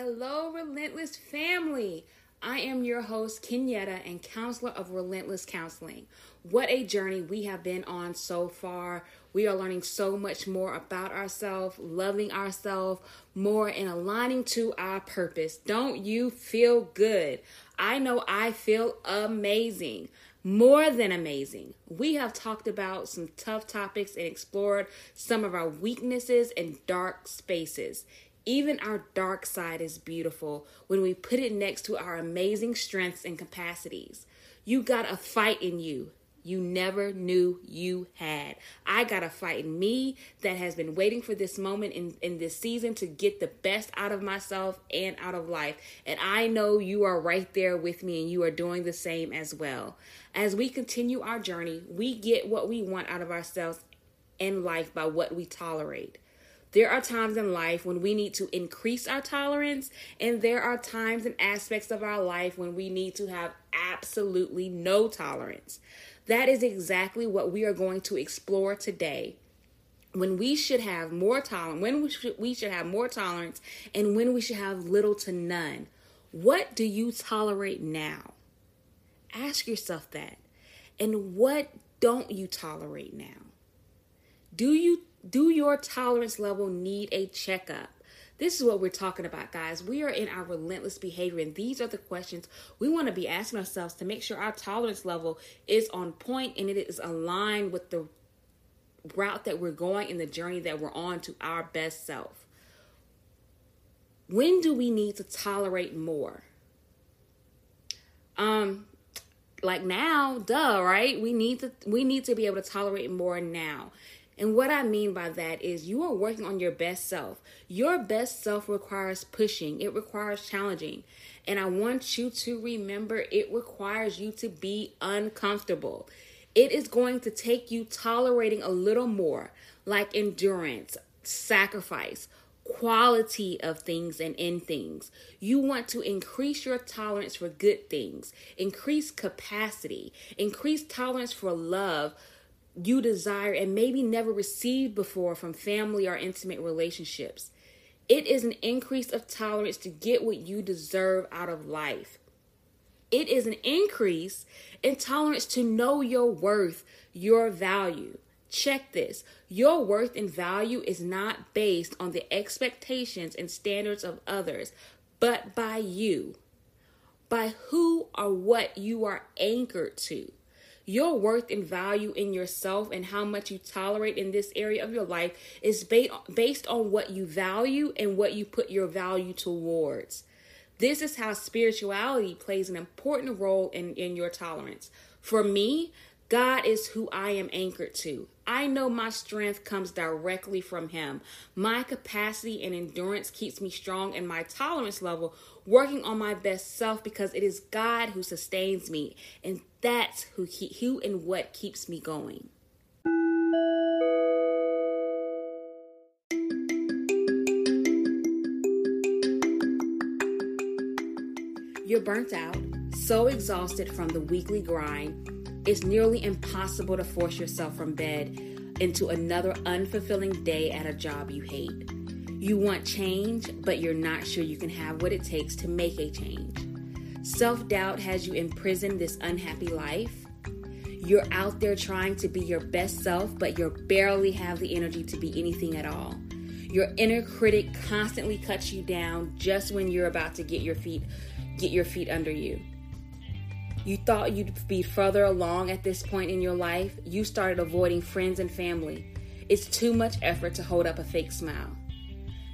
Hello, Relentless family. I am your host, Kenyetta, and counselor of Relentless Counseling. What a journey we have been on so far. We are learning so much more about ourselves, loving ourselves more, and aligning to our purpose. Don't you feel good? I know I feel amazing. More than amazing. We have talked about some tough topics and explored some of our weaknesses and dark spaces. Even our dark side is beautiful when we put it next to our amazing strengths and capacities. You got a fight in you you never knew you had. I got a fight in me that has been waiting for this moment in, in this season to get the best out of myself and out of life. And I know you are right there with me and you are doing the same as well. As we continue our journey, we get what we want out of ourselves in life by what we tolerate. There are times in life when we need to increase our tolerance, and there are times and aspects of our life when we need to have absolutely no tolerance. That is exactly what we are going to explore today. When we should have more tolerance, when we should, we should have more tolerance, and when we should have little to none. What do you tolerate now? Ask yourself that. And what don't you tolerate now? Do you do your tolerance level need a checkup? This is what we're talking about, guys. We are in our relentless behavior, and these are the questions we want to be asking ourselves to make sure our tolerance level is on point and it is aligned with the route that we're going in the journey that we're on to our best self. When do we need to tolerate more? Um, like now, duh, right? We need to we need to be able to tolerate more now. And what I mean by that is you are working on your best self. Your best self requires pushing, it requires challenging. And I want you to remember it requires you to be uncomfortable. It is going to take you tolerating a little more, like endurance, sacrifice, quality of things and in things. You want to increase your tolerance for good things, increase capacity, increase tolerance for love you desire and maybe never received before from family or intimate relationships. It is an increase of tolerance to get what you deserve out of life. It is an increase in tolerance to know your worth, your value. Check this your worth and value is not based on the expectations and standards of others, but by you, by who or what you are anchored to. Your worth and value in yourself and how much you tolerate in this area of your life is based on what you value and what you put your value towards. This is how spirituality plays an important role in, in your tolerance. For me, God is who I am anchored to. I know my strength comes directly from Him. My capacity and endurance keeps me strong, and my tolerance level working on my best self because it is God who sustains me, and that's who he, who and what keeps me going. You're burnt out, so exhausted from the weekly grind it's nearly impossible to force yourself from bed into another unfulfilling day at a job you hate. You want change, but you're not sure you can have what it takes to make a change. Self doubt has you imprisoned this unhappy life. You're out there trying to be your best self, but you barely have the energy to be anything at all. Your inner critic constantly cuts you down just when you're about to get your feet get your feet under you. You thought you'd be further along at this point in your life, you started avoiding friends and family. It's too much effort to hold up a fake smile.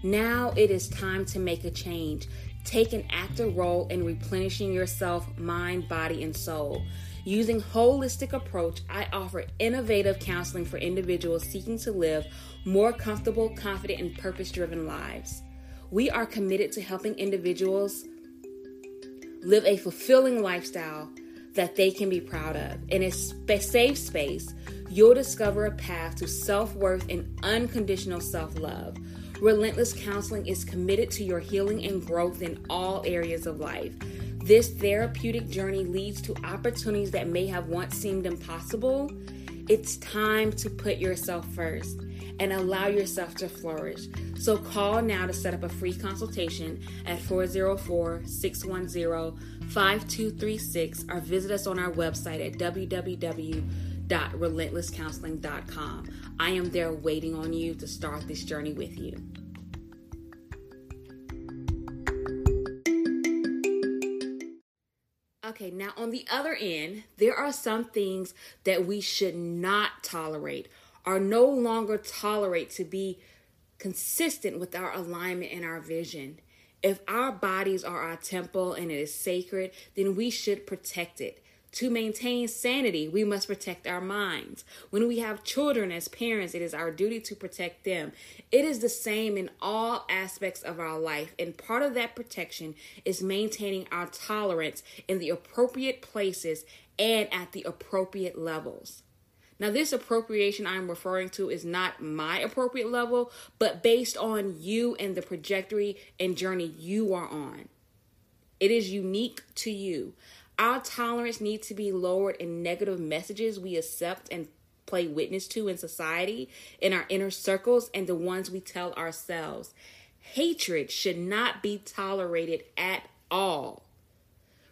Now it is time to make a change. Take an active role in replenishing yourself, mind, body, and soul. Using holistic approach, I offer innovative counseling for individuals seeking to live more comfortable, confident, and purpose-driven lives. We are committed to helping individuals live a fulfilling lifestyle that they can be proud of. In a safe space, you'll discover a path to self worth and unconditional self love. Relentless Counseling is committed to your healing and growth in all areas of life. This therapeutic journey leads to opportunities that may have once seemed impossible. It's time to put yourself first. and allow yourself to flourish. So call now to set up a free consultation at 404 610 5236 or visit us on our website at www.relentlesscounseling.com. I am there waiting on you to start this journey with you. Okay, now on the other end, there are some things that we should not tolerate or no longer tolerate to be consistent with our alignment and our vision. If our bodies are our temple and it is sacred, then we should protect it. To maintain sanity, we must protect our minds. When we have children as parents, it is our duty to protect them. It is the same in all aspects of our life, and part of that protection is maintaining our tolerance in the appropriate places and at the appropriate levels. Now, this appropriation I'm referring to is not my appropriate level, but based on you and the trajectory and journey you are on. It is unique to you. Our tolerance needs to be lowered in negative messages we accept and play witness to in society, in our inner circles, and the ones we tell ourselves. Hatred should not be tolerated at all.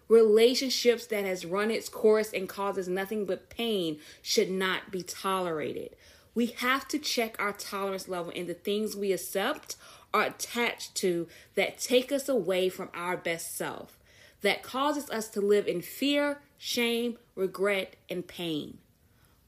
Relationships that has run its course and causes nothing but pain should not be tolerated. We have to check our tolerance level in the things we accept are attached to that take us away from our best self that causes us to live in fear, shame, regret, and pain.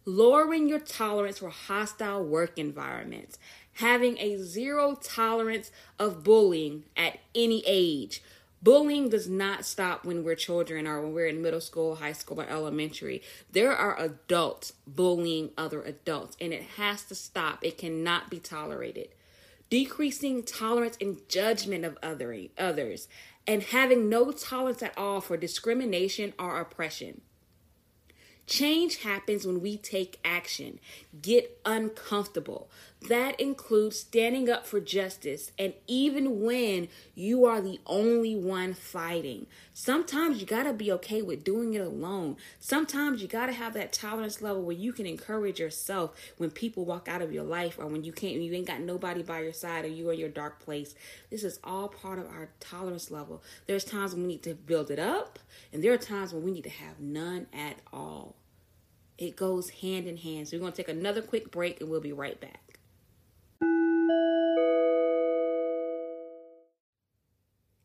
Lowering your tolerance for hostile work environments, having a zero tolerance of bullying at any age. Bullying does not stop when we're children or when we're in middle school, high school, or elementary. There are adults bullying other adults, and it has to stop. It cannot be tolerated. Decreasing tolerance and judgment of other, others, and having no tolerance at all for discrimination or oppression. Change happens when we take action, get uncomfortable. That includes standing up for justice, and even when you are the only one fighting. Sometimes you gotta be okay with doing it alone. Sometimes you gotta have that tolerance level where you can encourage yourself when people walk out of your life or when you can't, you ain't got nobody by your side or you are in your dark place. This is all part of our tolerance level. There's times when we need to build it up, and there are times when we need to have none at all. It goes hand in hand. So we're going to take another quick break and we'll be right back.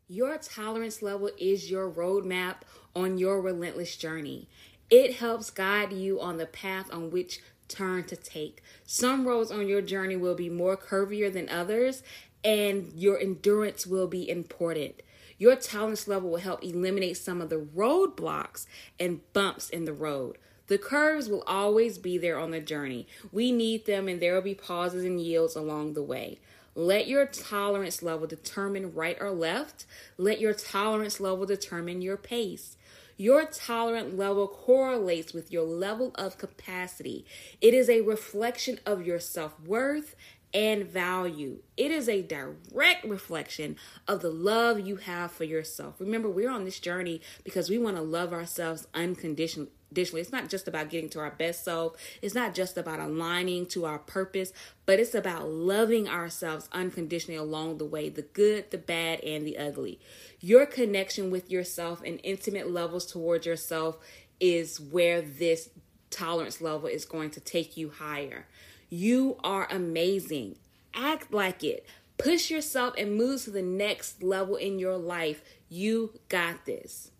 Your tolerance level is your roadmap on your relentless journey. It helps guide you on the path on which turn to take. Some roads on your journey will be more curvier than others, and your endurance will be important. Your tolerance level will help eliminate some of the roadblocks and bumps in the road. The curves will always be there on the journey. We need them, and there will be pauses and yields along the way. Let your tolerance level determine right or left. Let your tolerance level determine your pace. Your tolerant level correlates with your level of capacity. It is a reflection of your self worth and value. It is a direct reflection of the love you have for yourself. Remember, we're on this journey because we want to love ourselves unconditionally Additionally, it's not just about getting to our best self. It's not just about aligning to our purpose, but it's about loving ourselves unconditionally along the way the good, the bad, and the ugly. Your connection with yourself and intimate levels towards yourself is where this tolerance level is going to take you higher. You are amazing. Act like it. Push yourself and move to the next level in your life. You got this.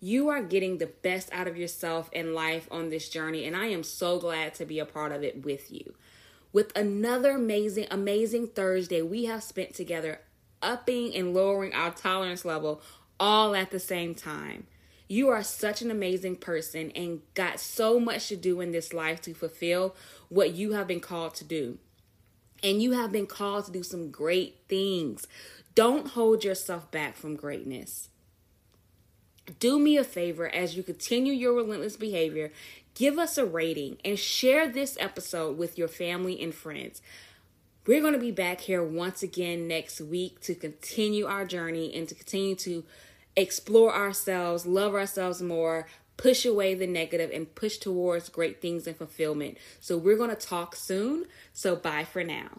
You are getting the best out of yourself and life on this journey, and I am so glad to be a part of it with you. With another amazing, amazing Thursday, we have spent together upping and lowering our tolerance level all at the same time. You are such an amazing person and got so much to do in this life to fulfill what you have been called to do. And you have been called to do some great things. Don't hold yourself back from greatness do me a favor as you continue your relentless behavior, give us a rating and share this episode with your family and friends. We're going to be back here once again next week to continue our journey and to continue to explore ourselves, love ourselves more, push away the negative and push towards great things and fulfillment. So we're going to talk soon. So bye for now.